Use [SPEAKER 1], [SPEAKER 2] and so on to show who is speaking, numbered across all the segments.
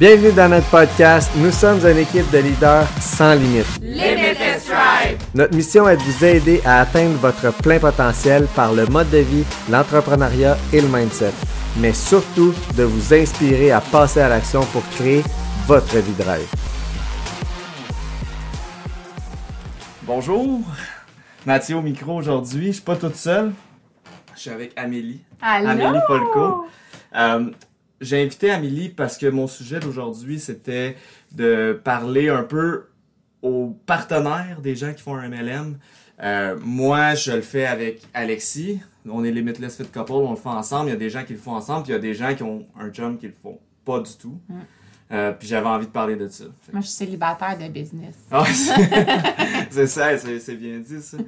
[SPEAKER 1] Bienvenue dans notre podcast. Nous sommes une équipe de leaders sans limite.
[SPEAKER 2] Limitless Drive.
[SPEAKER 1] Notre mission est de vous aider à atteindre votre plein potentiel par le mode de vie, l'entrepreneuriat et le mindset. Mais surtout de vous inspirer à passer à l'action pour créer votre vie de rêve.
[SPEAKER 3] Bonjour, Mathieu au micro aujourd'hui. Je suis pas toute seule. Je suis avec Amélie.
[SPEAKER 2] Allô?
[SPEAKER 3] Amélie Folco. Euh, J'ai invité Amélie parce que mon sujet d'aujourd'hui, c'était de parler un peu aux partenaires des gens qui font un MLM. Euh, moi, je le fais avec Alexis. On est Limitless Fit Couple, on le fait ensemble. Il y a des gens qui le font ensemble, puis il y a des gens qui ont un job qui le font pas du tout.
[SPEAKER 2] Mm.
[SPEAKER 3] Euh, puis j'avais envie de parler de ça.
[SPEAKER 2] Moi, je suis célibataire de business.
[SPEAKER 3] ah, c'est ça, c'est bien dit ça.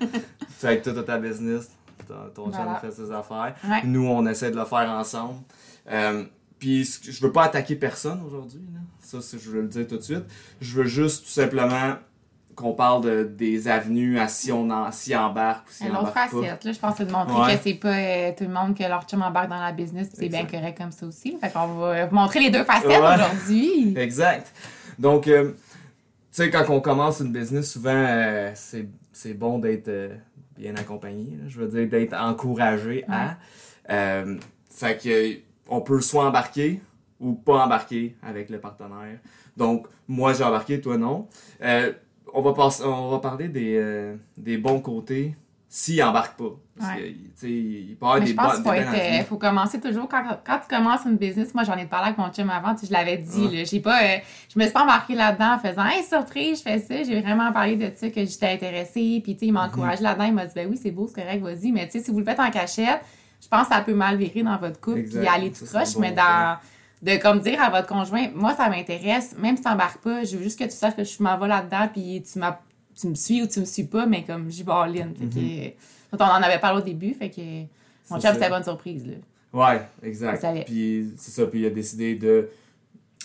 [SPEAKER 3] Tu avec toi, t'as ta business, ton, ton chum fait ses affaires.
[SPEAKER 2] Ouais.
[SPEAKER 3] Nous, on essaie de le faire ensemble. Euh, puis je veux pas attaquer personne aujourd'hui, ça je veux le dire tout de suite. Je veux juste tout simplement qu'on parle de, des avenues à si on en, s'y embarque ou si on embarque pas.
[SPEAKER 2] facette. Là, je pense que c'est de montrer
[SPEAKER 3] Ouais.
[SPEAKER 2] que c'est pas euh, tout le monde que leur chum embarque dans la business, c'est bien correct comme ça aussi. Fait qu'on va vous montrer les deux facettes
[SPEAKER 3] Ouais.
[SPEAKER 2] aujourd'hui.
[SPEAKER 3] Exact. Donc, euh, tu sais, quand on commence une business, souvent, euh, c'est bon d'être euh, bien accompagné. là. Je veux dire, d'être encouragé à. Euh, fait que, on peut soit embarquer ou pas embarquer avec le partenaire. Donc, moi, j'ai embarqué, toi, non. Euh, on, va passer, on va parler des, euh, des bons côtés s'il embarque pas. Parce
[SPEAKER 2] Ouais.
[SPEAKER 3] que, il peut avoir
[SPEAKER 2] Mais
[SPEAKER 3] des
[SPEAKER 2] je pense
[SPEAKER 3] bonnes
[SPEAKER 2] qu'il faut,
[SPEAKER 3] des
[SPEAKER 2] être, euh, faut commencer toujours quand, quand tu commences une business. Moi, j'en ai parlé avec mon chum avant, je l'avais dit.
[SPEAKER 3] Ouais.
[SPEAKER 2] là, j'ai pas, euh, je me suis pas embarquée là-dedans en faisant Hey, surprise, je fais ça. J'ai vraiment parlé de ça, que j'étais intéressée. Puis, tu sais, il m'a encouragé là-dedans. Il m'a dit Ben oui, c'est beau, c'est correct, vas-y. Mais, tu sais, si vous le faites en cachette, je pense que ça peut mal virer dans votre couple.
[SPEAKER 3] Exact.
[SPEAKER 2] Puis, aller tout
[SPEAKER 3] bon
[SPEAKER 2] mais dans. De comme dire à votre conjoint, moi ça m'intéresse, même si t'embarques pas, je veux juste que tu saches que je m'en vais là-dedans, puis tu, tu me suis ou tu me suis pas, mais comme j'y vais en ligne. Fait que, on en avait parlé au début, fait que mon chum c'était bonne surprise. Là.
[SPEAKER 3] Ouais, exact. Puis c'est ça, puis il a décidé de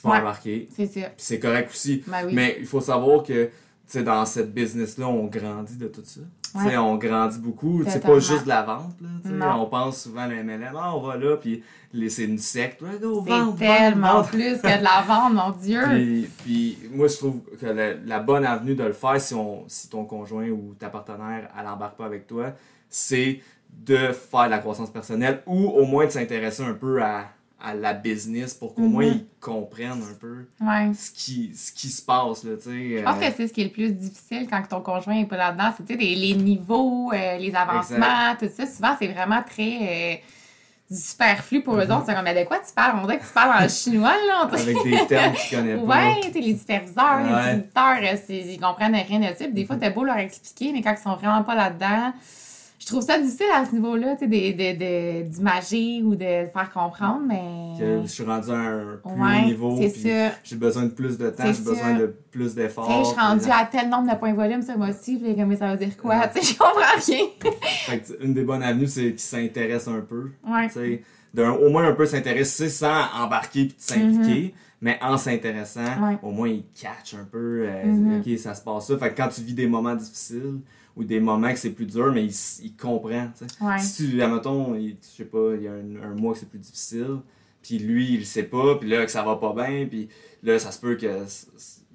[SPEAKER 3] pas
[SPEAKER 2] Ouais.
[SPEAKER 3] embarquer.
[SPEAKER 2] C'est ça.
[SPEAKER 3] C'est correct aussi.
[SPEAKER 2] Ben oui.
[SPEAKER 3] Mais il faut savoir que, sais, dans cette business-là, on grandit de tout ça. On grandit beaucoup. C'est pas juste de la vente, là. On pense souvent à le MLM, ah, on va là, puis c'est une secte. Ouais, go, vente,
[SPEAKER 2] tellement
[SPEAKER 3] vente, vente.
[SPEAKER 2] plus que de la vente, mon Dieu.
[SPEAKER 3] Puis, puis moi, je trouve que la, la bonne avenue de le faire, si, on, si ton conjoint ou ta partenaire, elle embarque pas avec toi, c'est de faire de la croissance personnelle ou au moins de s'intéresser un peu à, à la business pour qu'au moins
[SPEAKER 2] Mhm.
[SPEAKER 3] ils comprennent un peu
[SPEAKER 2] Ouais.
[SPEAKER 3] ce qui, ce qui se passe. Là,
[SPEAKER 2] Je pense
[SPEAKER 3] euh,
[SPEAKER 2] que c'est ce qui est le plus difficile quand ton conjoint est pas là-dedans. C'est les, les niveaux, euh, les avancements, tout ça. Souvent, c'est vraiment très euh, du superflu pour eux
[SPEAKER 3] Mhm.
[SPEAKER 2] autres. C'est comme, mais de quoi tu parles? On dirait que tu parles en chinois, là. on
[SPEAKER 3] avec des termes qu'ils connaissent pas.
[SPEAKER 2] Ouais, les superviseurs, les
[SPEAKER 3] Ouais.
[SPEAKER 2] directeurs, euh, c'est- ils comprennent rien de ça. Puis des fois, t'as beau leur expliquer, mais quand ils sont vraiment pas là-dedans, je trouve ça difficile à ce niveau-là, tu sais, d'imager ou de faire comprendre, mais.
[SPEAKER 3] Que je suis rendu à un plus
[SPEAKER 2] Ouais,
[SPEAKER 3] haut niveau.
[SPEAKER 2] c'est ça.
[SPEAKER 3] J'ai besoin de plus de temps, j'ai besoin
[SPEAKER 2] ça.
[SPEAKER 3] de plus d'efforts.
[SPEAKER 2] Je suis rendue à tel nombre de points volume mois-ci, puis comme, mais ça veut dire quoi? Tu sais, je comprends rien.
[SPEAKER 3] Fait que, une des bonnes avenues, c'est qu'ils s'intéressent un peu.
[SPEAKER 2] Ouais.
[SPEAKER 3] Tu sais, au moins un peu s'intéresser sans embarquer puis s'impliquer, mais en s'intéressant,
[SPEAKER 2] Mm-hmm. Ouais.
[SPEAKER 3] au moins ils catchent un peu, euh,
[SPEAKER 2] Mhm.
[SPEAKER 3] ok, ça se passe ça. Fait que quand tu vis des moments difficiles ou des moments que c'est plus dur, mais sais.
[SPEAKER 2] Ouais.
[SPEAKER 3] Si tu, admettons, il- je sais pas, il y a un, un mois que c'est plus difficile, puis lui il le sait pas, puis là que ça va pas bien, puis là ça se peut que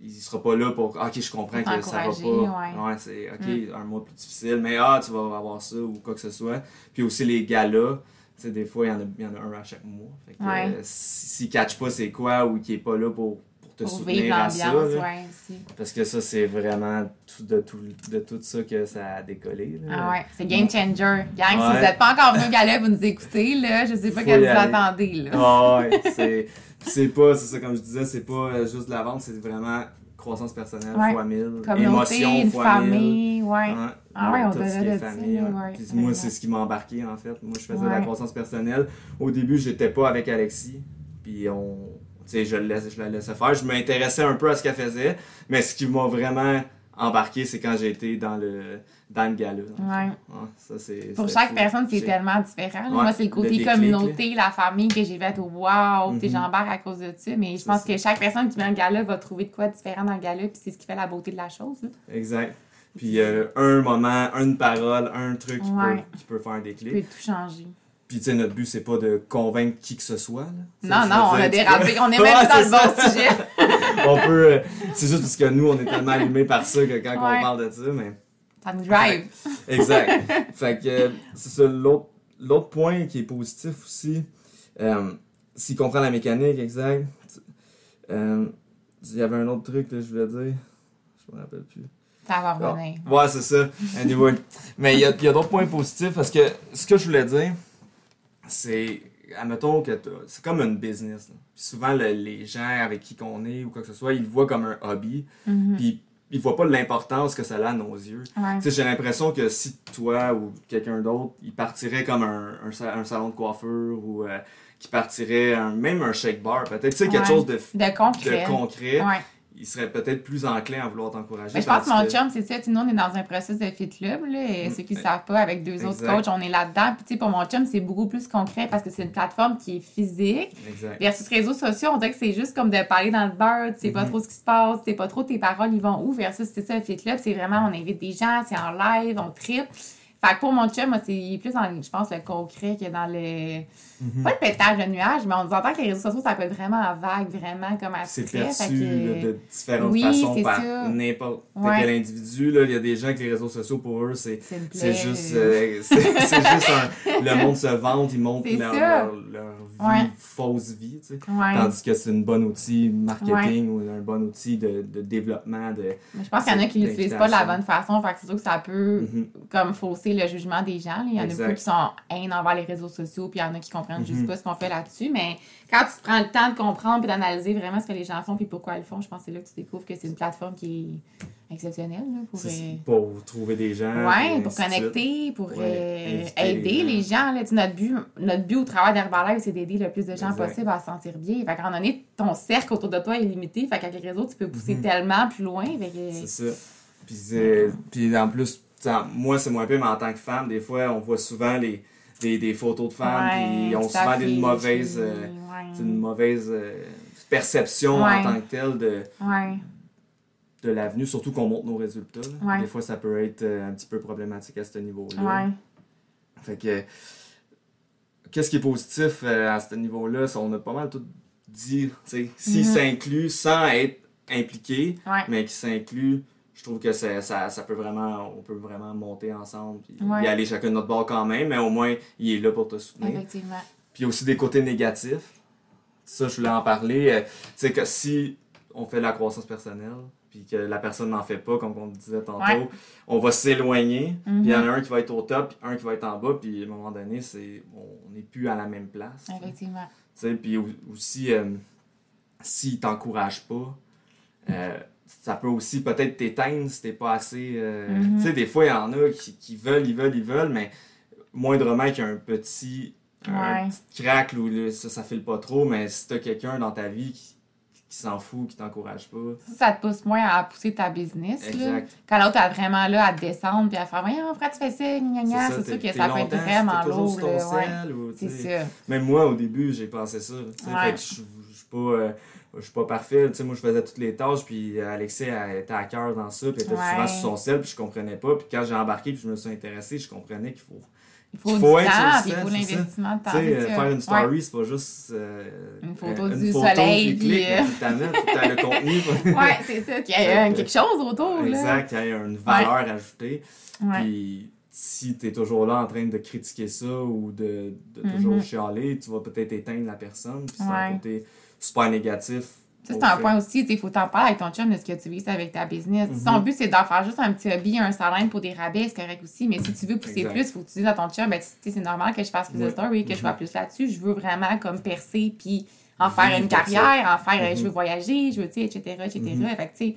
[SPEAKER 3] il sera pas là pour ok je comprends que ça va pas
[SPEAKER 2] ouais.
[SPEAKER 3] C'est ok un mois plus difficile mais ah tu vas avoir ça ou quoi que ce soit puis aussi les galas tu sais des fois il y en a il y en a un à chaque mois fait que
[SPEAKER 2] Ouais.
[SPEAKER 3] euh, si- s'il catch pas c'est quoi ou qu'il est pas là pour te
[SPEAKER 2] Pour
[SPEAKER 3] soutenir à ça
[SPEAKER 2] ouais,
[SPEAKER 3] parce que ça c'est vraiment tout de tout de tout ça que ça a décollé là.
[SPEAKER 2] Ah ouais, c'est game changer. Gang, si
[SPEAKER 3] Ouais.
[SPEAKER 2] vous n'êtes pas encore venu au vous nous écoutez, là, je sais pas que vous
[SPEAKER 3] aller.
[SPEAKER 2] attendez, là.
[SPEAKER 3] Ah ouais, c'est c'est pas c'est ça comme je disais, c'est pas euh, juste de la vente, c'est vraiment croissance personnelle
[SPEAKER 2] Ouais.
[SPEAKER 3] fois 1000,
[SPEAKER 2] Communauté,
[SPEAKER 3] émotion fois
[SPEAKER 2] famille, ouais.
[SPEAKER 3] 1000.
[SPEAKER 2] Ah ouais, on
[SPEAKER 3] tout
[SPEAKER 2] devrait
[SPEAKER 3] ce qui est
[SPEAKER 2] de ça,
[SPEAKER 3] famille, ouais.
[SPEAKER 2] ouais,
[SPEAKER 3] Puis moi, c'est ce qui m'a embarqué en fait. Moi, je faisais de la
[SPEAKER 2] Ouais.
[SPEAKER 3] croissance personnelle. Au début, j'étais pas avec Alexis, puis on je, le laisse- je la laissais faire. Je m'intéressais un peu à ce qu'elle faisait, mais ce qui m'a vraiment embarqué, c'est quand j'ai été dans le dans le gala.
[SPEAKER 2] Ouais.
[SPEAKER 3] Ouais, ça, c'est-
[SPEAKER 2] Pour chaque
[SPEAKER 3] fou.
[SPEAKER 2] personne, c'est tellement différent.
[SPEAKER 3] Ouais,
[SPEAKER 2] Moi, c'est le côté communauté, la famille que j'ai fait au wow, puis
[SPEAKER 3] Mhm.
[SPEAKER 2] j'embarque à cause de ça. Mais je pense
[SPEAKER 3] ça.
[SPEAKER 2] que chaque personne qui vient au gala va trouver de quoi différent dans le gala, puis c'est ce qui fait la beauté de la chose. là.
[SPEAKER 3] Exact. Puis euh, un moment, une parole, un truc qui, peut, qui peut faire un
[SPEAKER 2] Tu peux
[SPEAKER 3] déclic.
[SPEAKER 2] tout changer.
[SPEAKER 3] Puis, tu sais, notre but, c'est pas de convaincre qui que ce soit. là.
[SPEAKER 2] Non, non, on a dérapé. On est même dans le bon sujet.
[SPEAKER 3] on peut. euh, c'est juste parce que nous, on est tellement allumés par ça que quand
[SPEAKER 2] Ouais.
[SPEAKER 3] on parle de ça, mais.
[SPEAKER 2] Ça nous drive.
[SPEAKER 3] Exact. fait que euh, c'est ça. L'autre, l'autre point qui est positif aussi, euh, s'il comprend la mécanique, exact. euh, il y avait un autre truc que je voulais dire. Je me rappelle plus.
[SPEAKER 2] Ça va revenir.
[SPEAKER 3] Ouais, c'est ça. Anyway. Mais il y a, il y a d'autres points positifs parce que ce que je voulais dire, c'est, admettons que c'est comme une business. Puis souvent, le- les gens avec qui qu'on est ou quoi que ce soit, ils le voient comme un hobby.
[SPEAKER 2] Mhm.
[SPEAKER 3] Puis ils voient pas l'importance que ça a à nos yeux.
[SPEAKER 2] Ouais.
[SPEAKER 3] J'ai l'impression que si toi ou quelqu'un d'autre, il partirait comme un, un, sa- un salon de coiffure ou euh, qui partirait un- même un shake bar, peut-être, tu sais, quelque
[SPEAKER 2] Ouais.
[SPEAKER 3] chose de,
[SPEAKER 2] De concret.
[SPEAKER 3] de concret,
[SPEAKER 2] Ouais.
[SPEAKER 3] Il serait peut-être plus enclin à vouloir t'encourager.
[SPEAKER 2] Mais je pense que mon chum, c'est ça. Nous, on est dans un processus de fit club. Là, et
[SPEAKER 3] Mm.
[SPEAKER 2] ceux qui ne savent pas, avec deux autres coachs, on est là-dedans. Puis, tu sais, pour mon chum, c'est beaucoup plus concret parce que c'est une plateforme qui est physique.
[SPEAKER 3] Exact.
[SPEAKER 2] Versus réseaux sociaux, on dirait que c'est juste comme de parler dans le beurre, tu sais pas
[SPEAKER 3] Mhm.
[SPEAKER 2] trop ce qui se passe, tu sais pas trop tes paroles, ils vont où. Versus, c'est ça, le Fit Club, c'est vraiment, on invite des gens, c'est en live, on tripe. Fait que pour mon chum, moi, c'est plus dans, je pense, le concret que dans le.
[SPEAKER 3] Mhm.
[SPEAKER 2] Pas le pétage de nuages, mais on nous entend que les réseaux sociaux, ça peut être vraiment vague, vraiment comme
[SPEAKER 3] C'est
[SPEAKER 2] abstrait.
[SPEAKER 3] perçu
[SPEAKER 2] que-
[SPEAKER 3] là, de différentes
[SPEAKER 2] Oui,
[SPEAKER 3] façons
[SPEAKER 2] c'est
[SPEAKER 3] par n'importe
[SPEAKER 2] Ouais.
[SPEAKER 3] quel individu. là. Il y a des gens que les réseaux sociaux, pour eux, c'est
[SPEAKER 2] C'est
[SPEAKER 3] c'est juste, euh, c'est c'est juste un, le monde se vante, ils montrent
[SPEAKER 2] C'est
[SPEAKER 3] leur, leur, leur vie,
[SPEAKER 2] Ouais.
[SPEAKER 3] fausse vie. tu sais.
[SPEAKER 2] Ouais.
[SPEAKER 3] Tandis que c'est une bonne outil marketing ou un bon outil de, de développement. De,
[SPEAKER 2] Mais je pense qu'il y en a qui
[SPEAKER 3] c'est
[SPEAKER 2] l'utilisent pas de la bonne façon. Fait que c'est sûr que ça peut
[SPEAKER 3] Mhm.
[SPEAKER 2] comme fausser le jugement des gens. Il y en a beaucoup qui sont haine envers les réseaux sociaux, puis il y en a qui comprennent juste
[SPEAKER 3] Mhm.
[SPEAKER 2] pas ce qu'on fait là-dessus. Mais quand tu prends le temps de comprendre puis d'analyser vraiment ce que les gens font puis pourquoi ils le font, je pense que c'est là que tu découvres que c'est une plateforme qui est exceptionnelle là, pour, euh,
[SPEAKER 3] pour trouver des gens. puis
[SPEAKER 2] pour connecter, pour
[SPEAKER 3] Ouais,
[SPEAKER 2] euh, aider les gens. là. Tu sais, notre, but, notre but au travers d'Herbalife, c'est d'aider le plus de gens
[SPEAKER 3] Exact.
[SPEAKER 2] possible à se sentir bien. Fait moment donné, ton cercle autour de toi est limité. Fait qu'avec les réseaux, tu peux pousser
[SPEAKER 3] Mhm.
[SPEAKER 2] tellement plus loin. Que-
[SPEAKER 3] C'est ça. Puis, puis en plus, moi, c'est moins pire, mais en tant que femme, des fois, on voit souvent les, des, des photos de femmes, puis ils ont souvent
[SPEAKER 2] s'affichent,
[SPEAKER 3] une mauvaise, euh, une mauvaise euh, perception en tant que telle de, de l'avenue, surtout qu'on montre nos résultats. Des fois, ça peut être euh, un petit peu problématique à ce niveau-là. Fait que, qu'est-ce qui est positif à ce niveau-là? On a pas mal tout dit. tu sais, S'il
[SPEAKER 2] Mhm.
[SPEAKER 3] s'inclut sans être impliqué,
[SPEAKER 2] Ouais.
[SPEAKER 3] mais qui s'inclut, je trouve que ça, ça, ça peut vraiment, on peut vraiment monter ensemble
[SPEAKER 2] Ouais.
[SPEAKER 3] y aller chacun de notre bord quand même, mais au moins, il est là pour te soutenir.
[SPEAKER 2] Effectivement.
[SPEAKER 3] Puis il y a aussi des côtés négatifs. Ça, je voulais en parler. Euh, tu sais que si on fait de la croissance personnelle, puis que la personne n'en fait pas, comme on disait tantôt,
[SPEAKER 2] Ouais.
[SPEAKER 3] on va s'éloigner.
[SPEAKER 2] Mhm.
[SPEAKER 3] Puis il y en a un qui va être au top, puis un qui va être en bas, puis à un moment donné, c'est on n'est plus à la même place.
[SPEAKER 2] Effectivement.
[SPEAKER 3] Tu sais, puis au- aussi, euh, s'il t'encourage pas, euh, ça peut aussi peut-être t'éteindre si t'es pas assez. euh,
[SPEAKER 2] Mhm.
[SPEAKER 3] Tu sais, des fois, il y en a qui, qui veulent, ils veulent, ils veulent, mais moindrement qu'il y a un petit, un
[SPEAKER 2] Ouais.
[SPEAKER 3] petit crack où là, ça, ça file pas trop, mais si t'as quelqu'un dans ta vie qui, qui s'en fout, qui t'encourage pas.
[SPEAKER 2] Ça, ça te pousse moins à pousser ta business. Là. Quand l'autre est vraiment là à te descendre puis à faire Voyons, pourquoi tu fais ça, gna, gna. C'est sûr que ça peut être vraiment lourd. ouais. C'est ça.
[SPEAKER 3] Même moi, au début, j'ai pensé ça.
[SPEAKER 2] Ouais.
[SPEAKER 3] Fait que je suis pas, euh, je suis pas parfait. Tu sais, moi, je faisais toutes les tâches, puis Alexis elle était à cœur dans ça, puis elle était
[SPEAKER 2] Ouais.
[SPEAKER 3] souvent sur son sel, puis je comprenais pas. Puis quand j'ai embarqué, puis je me suis intéressé, je comprenais qu'il faut.
[SPEAKER 2] Il faut,
[SPEAKER 3] Il faut être sur
[SPEAKER 2] temps
[SPEAKER 3] le
[SPEAKER 2] puis il faut l'investissement de temps.
[SPEAKER 3] Tu sais, euh, faire une
[SPEAKER 2] Ouais.
[SPEAKER 3] story, c'est pas juste. euh,
[SPEAKER 2] Une photo
[SPEAKER 3] euh,
[SPEAKER 2] du
[SPEAKER 3] photo
[SPEAKER 2] soleil,
[SPEAKER 3] qui
[SPEAKER 2] puis,
[SPEAKER 3] clique, mais
[SPEAKER 2] euh,
[SPEAKER 3] t'aies le contenu.
[SPEAKER 2] Ouais, c'est ça. Qu'il y ait quelque chose autour. Là.
[SPEAKER 3] exact, qu'il y ait une valeur ajoutée.
[SPEAKER 2] Ouais.
[SPEAKER 3] Puis si tu es toujours là en train de critiquer ça ou de, de toujours
[SPEAKER 2] Mhm.
[SPEAKER 3] chialer, tu vas peut-être éteindre la personne. Puis c'est
[SPEAKER 2] Ouais.
[SPEAKER 3] un côté super négatif.
[SPEAKER 2] Ça, c'est un point aussi, il faut t'en parler avec ton chum de ce que tu vis avec ta business. Si Son
[SPEAKER 3] Mhm.
[SPEAKER 2] but, c'est d'en faire juste un petit hobby, un salaire pour des rabais, c'est correct aussi. Mais si tu veux pousser
[SPEAKER 3] Exact.
[SPEAKER 2] plus, il faut que tu dises à ton chum, ben, c'est normal que je fasse plus de stories, que je sois
[SPEAKER 3] Mhm.
[SPEAKER 2] plus là-dessus. Je veux vraiment comme percer, puis en faire une carrière, en faire, euh, je veux voyager, je veux, tu sais, etc., etc.
[SPEAKER 3] Mhm.
[SPEAKER 2] Fait que, tu sais,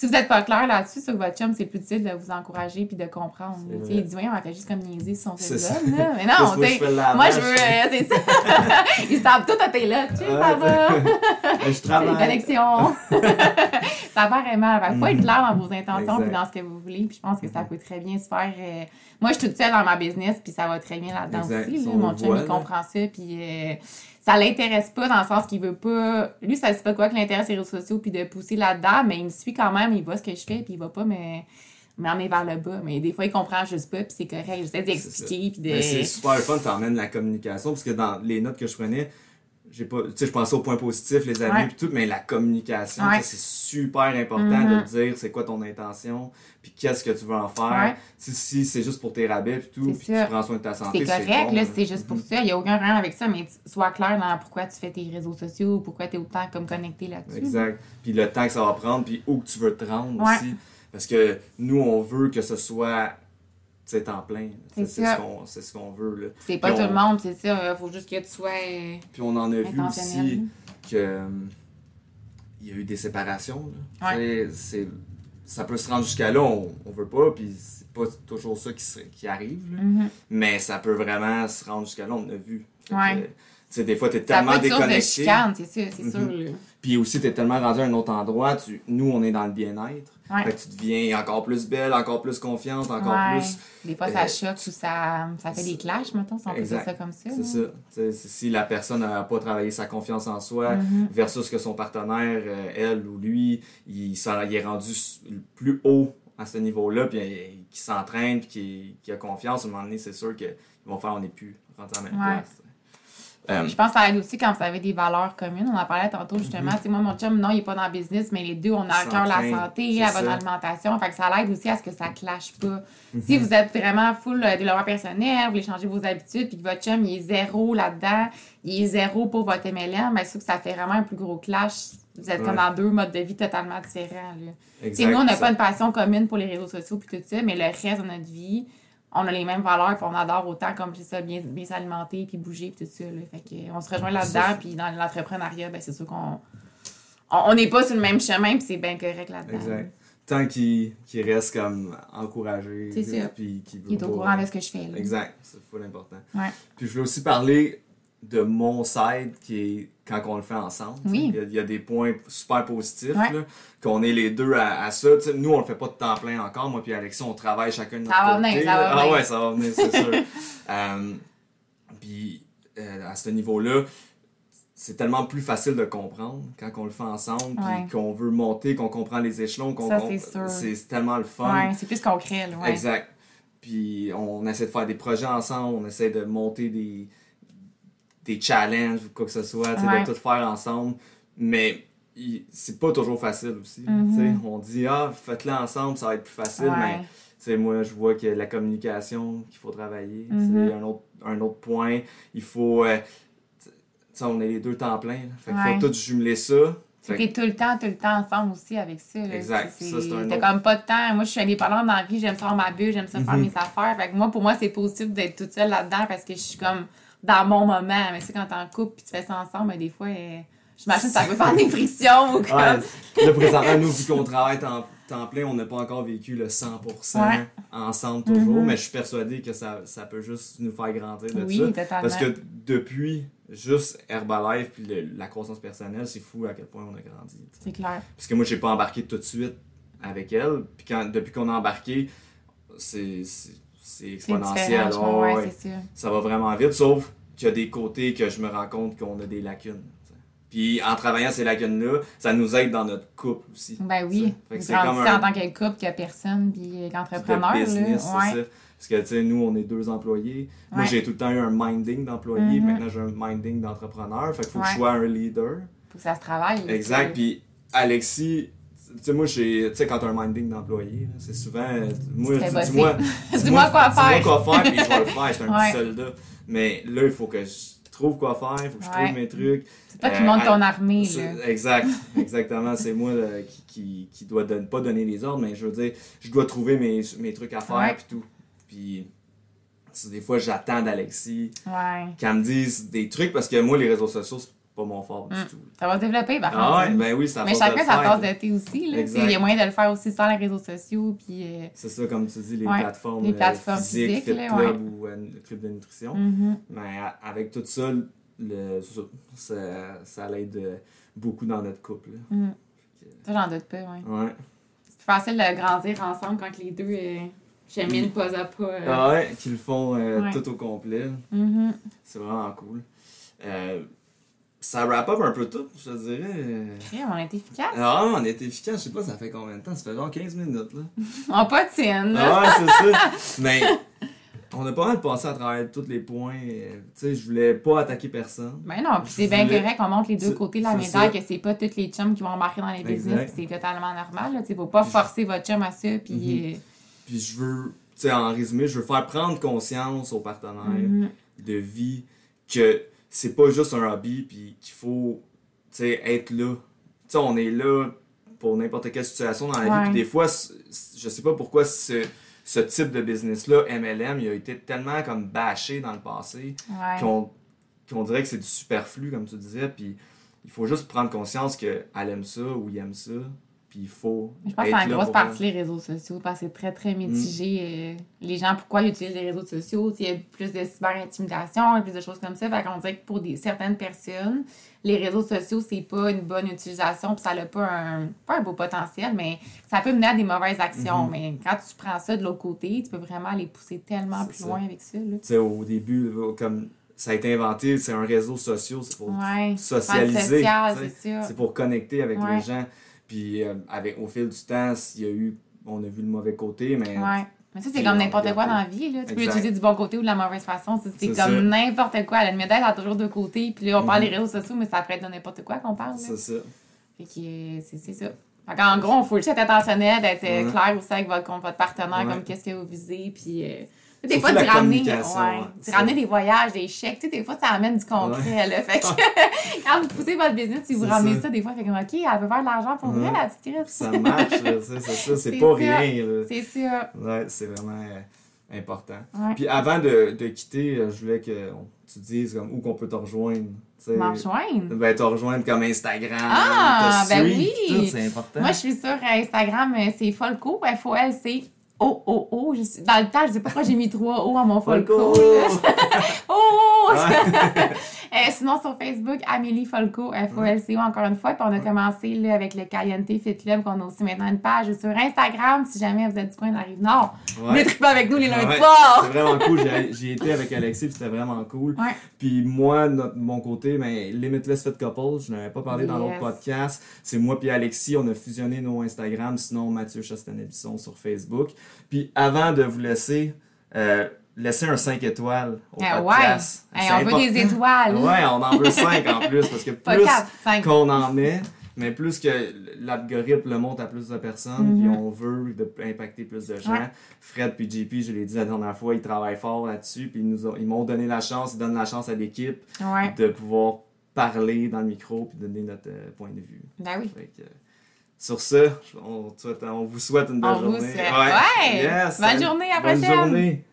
[SPEAKER 2] si vous n'êtes pas clair là-dessus sur votre chum, c'est plus difficile de vous encourager puis de comprendre. Il dit, voyons, elle fait juste comme niaiser son
[SPEAKER 3] C'est
[SPEAKER 2] cellulaire.
[SPEAKER 3] ça.
[SPEAKER 2] là. Mais non, tu
[SPEAKER 3] moi, je
[SPEAKER 2] sais, moi, je veux, euh, c'est ça. Il se tape tout à tes là. Tu sais, ça va.
[SPEAKER 3] Mais je travaille.
[SPEAKER 2] connexions. ça va vraiment. Il faut être clair dans vos intentions puis dans ce que vous voulez. Puis je pense que ça
[SPEAKER 3] Mhm.
[SPEAKER 2] peut très bien se faire. euh, Moi, je suis toute seule dans ma business puis ça va très bien là-dedans aussi.
[SPEAKER 3] On
[SPEAKER 2] Mon chum, il comprend ça. Puis euh, ça l'intéresse pas dans le sens qu'il veut pas. Lui, ça c'est pas quoi que l'intéresse les réseaux sociaux puis de pousser là-dedans, mais il me suit quand même. Il voit ce que je fais puis il va pas me m'emmener vers le bas. Mais des fois, il comprend juste pas, puis c'est correct. J'essaie d'expliquer, puis de...
[SPEAKER 3] Mais c'est super fun, t'emmènes la communication, parce que dans les notes que je prenais, j'ai pas tu sais je pensais aux points positifs les amis puis tout mais la communication
[SPEAKER 2] Ouais.
[SPEAKER 3] c'est super important de dire c'est quoi ton intention puis qu'est-ce que tu veux en faire
[SPEAKER 2] Ouais.
[SPEAKER 3] Si c'est juste pour tes rabais puis tout puis tu prends soin de ta santé
[SPEAKER 2] C'est correct,
[SPEAKER 3] bon,
[SPEAKER 2] là, c'est juste pour
[SPEAKER 3] Mhm.
[SPEAKER 2] ça. Il n'y a aucun rien avec ça, mais sois clair dans pourquoi tu fais tes réseaux sociaux, pourquoi tu es autant comme connecté là-dessus.
[SPEAKER 3] exact puis le temps que ça va prendre puis où que tu veux te rendre
[SPEAKER 2] Ouais.
[SPEAKER 3] aussi parce que nous on veut que ce soit sais, temps plein
[SPEAKER 2] C'est
[SPEAKER 3] c'est ce qu'on c'est ce qu'on veut là
[SPEAKER 2] C'est pas tout le monde, c'est ça. Il faut juste que tu sois
[SPEAKER 3] Puis on en a vu aussi que euh, il y a eu des séparations. Là.
[SPEAKER 2] Ouais.
[SPEAKER 3] C'est- Ça peut se rendre jusqu'à là, on, on veut pas, puis c'est pas toujours ça qui, se- qui arrive. là.
[SPEAKER 2] Mhm.
[SPEAKER 3] Mais ça peut vraiment se rendre jusqu'à là, on a vu. Fait
[SPEAKER 2] Ouais.
[SPEAKER 3] Sais, des fois, t'es
[SPEAKER 2] Ça
[SPEAKER 3] tellement déconnecté.
[SPEAKER 2] c'est ça, c'est
[SPEAKER 3] Mhm.
[SPEAKER 2] sûr. là.
[SPEAKER 3] Puis aussi, t'es tellement rendu à un autre endroit. Tu... Nous, on est dans le bien-être.
[SPEAKER 2] Ouais.
[SPEAKER 3] Fait que tu deviens encore plus belle, encore plus confiante, encore
[SPEAKER 2] Ouais.
[SPEAKER 3] plus.
[SPEAKER 2] Des fois, ça
[SPEAKER 3] euh,
[SPEAKER 2] choque ou ça, ça fait des clashs, mettons, si on peut dire ça comme ça.
[SPEAKER 3] C'est ça. Si la personne n'a pas travaillé sa confiance en soi,
[SPEAKER 2] Mhm.
[SPEAKER 3] versus que son partenaire, euh, elle ou lui, il, s'en- il est rendu plus haut à ce niveau-là, puis euh, qui s'entraîne, puis qui, qui a confiance, à un moment donné, c'est sûr qu'ils vont faire on n'est plus rendu à la même
[SPEAKER 2] Ouais.
[SPEAKER 3] place. Euh,
[SPEAKER 2] Je pense que ça aide aussi quand vous avez des valeurs communes. On en parlait tantôt
[SPEAKER 3] Mhm.
[SPEAKER 2] justement. Sais, moi, mon chum, non, il n'est pas dans le business, mais les deux, on a à cœur la santé, la bonne
[SPEAKER 3] ça.
[SPEAKER 2] alimentation. Fait que ça l'aide aussi à ce que ça clash pas.
[SPEAKER 3] Mhm.
[SPEAKER 2] Si vous êtes vraiment full euh, développement personnel, vous voulez changer vos habitudes, puis que votre chum, il est zéro là-dedans, il est zéro pour votre MLM, ben, c'est sûr que ça fait vraiment un plus gros clash. Vous êtes comme dans deux modes de vie totalement différents. Là.
[SPEAKER 3] Exact,
[SPEAKER 2] nous, on n'a pas une passion commune pour les réseaux sociaux puis tout ça, mais le reste de notre vie, on a les mêmes valeurs puis on adore autant comme c'est ça, bien, bien s'alimenter puis bouger puis tout ça. Là. Fait que, euh, on se rejoint là-dedans puis dans l'entrepreneuriat, ben, c'est sûr qu'on on n'est pas sur le même chemin puis c'est bien correct là-dedans.
[SPEAKER 3] Exact. Tant qu'il reste comme encouragé,
[SPEAKER 2] C'est ça.
[SPEAKER 3] puis qu'il
[SPEAKER 2] est au courant de ce que je fais. Là.
[SPEAKER 3] Exact, c'est full important.
[SPEAKER 2] Ouais.
[SPEAKER 3] Puis je voulais aussi parler de mon side qui est quand on le fait ensemble.
[SPEAKER 2] Oui.
[SPEAKER 3] Il y, a, il y a des points super positifs,
[SPEAKER 2] Ouais.
[SPEAKER 3] là, qu'on est les deux à, à ça. Nous, on le fait pas de temps plein encore. Moi puis Alexis, on travaille chacun de notre
[SPEAKER 2] Ça va
[SPEAKER 3] côté.
[SPEAKER 2] venir, ça va
[SPEAKER 3] Ah
[SPEAKER 2] venir.
[SPEAKER 3] ouais, ça va venir, c'est sûr. Euh, puis euh, à ce niveau-là, c'est tellement plus facile de comprendre quand on le fait ensemble, puis
[SPEAKER 2] Ouais.
[SPEAKER 3] qu'on veut monter, qu'on comprend les échelons, qu'on
[SPEAKER 2] c'est sûr.
[SPEAKER 3] c'est c'est tellement le fun.
[SPEAKER 2] Ouais, c'est plus concret. Là.
[SPEAKER 3] Exact. Puis on essaie de faire des projets ensemble, on essaie de monter des, des challenges ou quoi que ce soit,
[SPEAKER 2] Ouais.
[SPEAKER 3] de tout faire ensemble. Mais c'est pas toujours facile aussi.
[SPEAKER 2] Mhm.
[SPEAKER 3] On dit, ah, faites-le ensemble, ça va être plus facile.
[SPEAKER 2] Ouais.
[SPEAKER 3] Mais moi, je vois que la communication qu'il faut travailler,
[SPEAKER 2] Mhm.
[SPEAKER 3] c'est un autre, un autre point. Il faut. euh, on est les deux temps plein. là. Fait
[SPEAKER 2] Ouais.
[SPEAKER 3] faut tout jumeler ça. Fait
[SPEAKER 2] T'es tout le temps, tout le temps ensemble aussi avec ça. là.
[SPEAKER 3] Exact.
[SPEAKER 2] T'as
[SPEAKER 3] autre-
[SPEAKER 2] comme pas de temps. Moi, je suis indépendante dans la vie, j'aime faire ma bulle, j'aime ça faire
[SPEAKER 3] Mhm.
[SPEAKER 2] mes affaires. Fait que moi, pour moi, c'est positif d'être toute seule là-dedans parce que je suis comme dans mon moment. Mais c'est quand t'es en couple puis tu fais ça ensemble, ben, des fois, euh, j'imagine que ça peut faire des frictions ou comme.
[SPEAKER 3] Ouais, là, présentement, nous, vu qu'on travaille temps, temps plein, on n'a pas encore vécu le 100%
[SPEAKER 2] Ouais.
[SPEAKER 3] ensemble toujours,
[SPEAKER 2] Mhm.
[SPEAKER 3] mais je suis persuadé que ça, ça peut juste nous faire grandir de
[SPEAKER 2] Oui,
[SPEAKER 3] ça.
[SPEAKER 2] totalement.
[SPEAKER 3] Parce que depuis juste Herbalife puis le- la croissance personnelle, c'est fou à quel point on a grandi.
[SPEAKER 2] C'est clair.
[SPEAKER 3] Parce que moi, j'ai pas embarqué tout de suite avec elle, puis quand, depuis qu'on a embarqué, c'est c'est- exponentiel. Oh,
[SPEAKER 2] ouais,
[SPEAKER 3] ouais
[SPEAKER 2] ça.
[SPEAKER 3] va vraiment vite, sauf qu'il y a des côtés que je me rends compte qu'on a des lacunes. Puis en travaillant ces lacunes-là, ça nous aide dans notre couple aussi.
[SPEAKER 2] Ben oui.
[SPEAKER 3] Que c'est comme un
[SPEAKER 2] en tant que couple, a personne, puis
[SPEAKER 3] business,
[SPEAKER 2] là?
[SPEAKER 3] c'est
[SPEAKER 2] Ouais.
[SPEAKER 3] ça. Parce que, tu sais, nous, on est deux employés. Moi, j'ai tout le temps eu un minding d'employé.
[SPEAKER 2] Mhm.
[SPEAKER 3] Maintenant, j'ai un minding d'entrepreneur. Fait qu'il faut que je sois un leader.
[SPEAKER 2] Faut que ça se travaille.
[SPEAKER 3] Exact. Puis Alexis, tu sais, moi, j'ai, tu sais, quand t'as un minding d'employé, c'est souvent, euh, moi, dis- dis-moi,
[SPEAKER 2] Dis-moi quoi faire.
[SPEAKER 3] Dis-moi quoi faire, puis je vais le faire. Je suis un
[SPEAKER 2] Ouais.
[SPEAKER 3] petit soldat. Mais là, il faut que je trouve quoi faire, il faut que je
[SPEAKER 2] Ouais.
[SPEAKER 3] trouve mes trucs.
[SPEAKER 2] C'est toi qui
[SPEAKER 3] Euh,
[SPEAKER 2] montes ton armée. Là.
[SPEAKER 3] Exact, exactement. C'est moi là, qui, qui, qui don- pas donner les ordres, mais je veux dire, je dois trouver mes, mes trucs à faire
[SPEAKER 2] Ouais.
[SPEAKER 3] puis tout. Puis des fois, j'attends d'Alexis
[SPEAKER 2] Ouais.
[SPEAKER 3] qu'elle me dise des trucs parce que moi, les réseaux sociaux, c'est pas mon fort du
[SPEAKER 2] Mm.
[SPEAKER 3] tout.
[SPEAKER 2] Ça va se développer, par
[SPEAKER 3] Ah ouais,
[SPEAKER 2] contre.
[SPEAKER 3] ben oui, ça
[SPEAKER 2] Mais chacun sa tasse de thé aussi. Il y a moyen de le faire aussi sans les réseaux sociaux. Puis, euh,
[SPEAKER 3] C'est ça, comme tu dis, les
[SPEAKER 2] Ouais,
[SPEAKER 3] plateformes,
[SPEAKER 2] les
[SPEAKER 3] euh,
[SPEAKER 2] plateformes
[SPEAKER 3] physiques,
[SPEAKER 2] physiques,
[SPEAKER 3] Fit
[SPEAKER 2] là,
[SPEAKER 3] Club ou euh, le club de nutrition.
[SPEAKER 2] mhm.
[SPEAKER 3] Mais avec tout ça, le, ça, ça, l'aide beaucoup dans notre couple.
[SPEAKER 2] Mm. Ça, j'en doute pas. Ouais.
[SPEAKER 3] Ouais.
[SPEAKER 2] C'est plus facile de grandir ensemble quand les deux euh, cheminent pas à pas.
[SPEAKER 3] Ah ouais, qu'ils le font tout au complet.
[SPEAKER 2] Mhm.
[SPEAKER 3] C'est vraiment cool. Euh, ça wrap up un peu tout, je te dirais.
[SPEAKER 2] Yeah, on est efficace.
[SPEAKER 3] Ah, on est efficace, je sais pas, ça fait combien de temps? Ça fait genre 15 minutes, là.
[SPEAKER 2] On patine.
[SPEAKER 3] Ah ouais, c'est ça. Mais on a pas mal passé à travers tous les points. euh, Tu sais, je voulais pas attaquer personne.
[SPEAKER 2] Ben non, puis c'est bien
[SPEAKER 3] voulais-
[SPEAKER 2] correct qu'on montre les deux côtés de la médaille, que c'est pas tous les chums qui vont embarquer dans les business, c'est totalement normal. Là. Tu sais, faut pas forcer votre chum à ça, puis.
[SPEAKER 3] Mhm. Puis je veux, tu sais, en résumé, je veux faire prendre conscience aux partenaires
[SPEAKER 2] euh, mhm.
[SPEAKER 3] de vie que c'est pas juste un hobby, puis qu'il faut, être là. On est là pour n'importe quelle situation dans la vie. Puis des fois, je sais pas pourquoi ce, ce type de business-là, MLM, il a été tellement comme bâché dans le passé
[SPEAKER 2] Ouais.
[SPEAKER 3] qu'on qu'on dirait que c'est du superflu, comme tu disais. Puis il faut juste prendre conscience qu'elle aime ça ou il aime ça. Puis il faut.
[SPEAKER 2] Je pense que c'est
[SPEAKER 3] là
[SPEAKER 2] grosse partie les réseaux sociaux parce que c'est très très mitigé. euh, les gens, pourquoi ils utilisent les réseaux sociaux? Il y a plus de cyber-intimidation plus de choses comme ça. Fait qu'on dirait que pour des, certaines personnes, les réseaux sociaux, c'est pas une bonne utilisation puis ça n'a pas un, pas un beau potentiel, mais ça peut mener à des mauvaises actions.
[SPEAKER 3] Mhm.
[SPEAKER 2] Mais quand tu prends ça de l'autre côté, tu peux vraiment les pousser tellement plus
[SPEAKER 3] ça.
[SPEAKER 2] loin avec ça.
[SPEAKER 3] Tu sais, au début, comme ça a été inventé, c'est un réseau social, c'est pour
[SPEAKER 2] Ouais.
[SPEAKER 3] socialiser.
[SPEAKER 2] c'est
[SPEAKER 3] pour connecter avec
[SPEAKER 2] Ouais.
[SPEAKER 3] les gens. Puis euh, avec, au fil du temps, il y a eu, on a vu le mauvais côté, mais
[SPEAKER 2] Ouais. Mais ça, c'est comme n'importe quoi dans la vie. Là. Tu peux l'utiliser du bon côté ou de la mauvaise façon. C'est- comme n'importe quoi. La médaille a toujours deux côtés. Puis là, on parle des réseaux sociaux, mais ça pourrait être de n'importe quoi qu'on parle.
[SPEAKER 3] c'est ça.
[SPEAKER 2] Fait que euh, c'est ça. Fait en gros, il faut juste être intentionnel, d'être euh,
[SPEAKER 3] Ouais.
[SPEAKER 2] clair aussi avec votre, votre partenaire,
[SPEAKER 3] Ouais.
[SPEAKER 2] comme qu'est-ce que vous visez. Puis, euh, des
[SPEAKER 3] Surtout
[SPEAKER 2] fois, tu ramener, ouais, ramener des voyages, des chèques. Tu sais, des fois, ça amène du concret. Là, fait que quand vous poussez votre business, si vous ramenez
[SPEAKER 3] ça.
[SPEAKER 2] ça. des fois, fait comme, OK, elle veut faire de l'argent pour vrai,
[SPEAKER 3] Ouais.
[SPEAKER 2] la petite Chris.
[SPEAKER 3] Ça marche, c'est ça, c'est pas rien.
[SPEAKER 2] C'est ça.
[SPEAKER 3] Ouais, c'est vraiment euh, important. Puis avant de, de quitter, euh, je voulais que tu dises comme, où qu'on peut te rejoindre. tu sais.
[SPEAKER 2] Me rejoindre?
[SPEAKER 3] Ben, te rejoindre comme Instagram.
[SPEAKER 2] Ah,
[SPEAKER 3] te
[SPEAKER 2] ben
[SPEAKER 3] suivre,
[SPEAKER 2] oui.
[SPEAKER 3] tout, c'est important.
[SPEAKER 2] Moi, je suis sur Instagram, euh, c'est Folco, F-O-L-C. O-O-O. Je suis- Dans le temps, je sais pas pourquoi j'ai mis trois O à mon Folco.
[SPEAKER 3] Folco.
[SPEAKER 2] là.
[SPEAKER 3] Ouais.
[SPEAKER 2] Euh, sinon, sur Facebook, Amélie Folco, F-O-L-C-O, encore une fois. Puis on a commencé là, avec le Caliente Fit Club, qu'on a aussi maintenant une page sur Instagram, si jamais vous êtes du coin de la Rive-Nord. Venez triper avec nous les lundis soirs!
[SPEAKER 3] C'était vraiment cool. J'ai- J'y étais avec Alexis, puis c'était vraiment cool. Puis moi, notre- mon côté, ben, Limitless Fit Couple, je n'avais pas parlé dans l'autre podcast. C'est moi puis Alexis, on a fusionné nos Instagram, sinon Mathieu Chastanet-Bisson sur Facebook. Puis avant de vous laisser, euh, laissez un 5 étoiles au
[SPEAKER 2] ouais!
[SPEAKER 3] podcast.
[SPEAKER 2] Hey, on veut des étoiles!
[SPEAKER 3] Ouais, on en veut 5 en plus, parce que plus qu'on en met, mais plus que l'algorithme le monte à plus de personnes,
[SPEAKER 2] Mhm.
[SPEAKER 3] puis on veut de, impacter plus de gens.
[SPEAKER 2] Ouais.
[SPEAKER 3] Fred puis JP, je l'ai dit la dernière fois, ils travaillent fort là-dessus, puis ils nous ont- ils m'ont donné la chance, ils donnent la chance à l'équipe
[SPEAKER 2] Ouais.
[SPEAKER 3] de pouvoir parler dans le micro puis donner notre euh, point de vue.
[SPEAKER 2] Ben oui.
[SPEAKER 3] Que, euh, sur ce, on, vous souhaite une belle
[SPEAKER 2] On vous
[SPEAKER 3] journée.
[SPEAKER 2] souhaite. Ouais!
[SPEAKER 3] Yes,
[SPEAKER 2] Bonne journée, à la
[SPEAKER 3] Bonne
[SPEAKER 2] prochaine.
[SPEAKER 3] journée.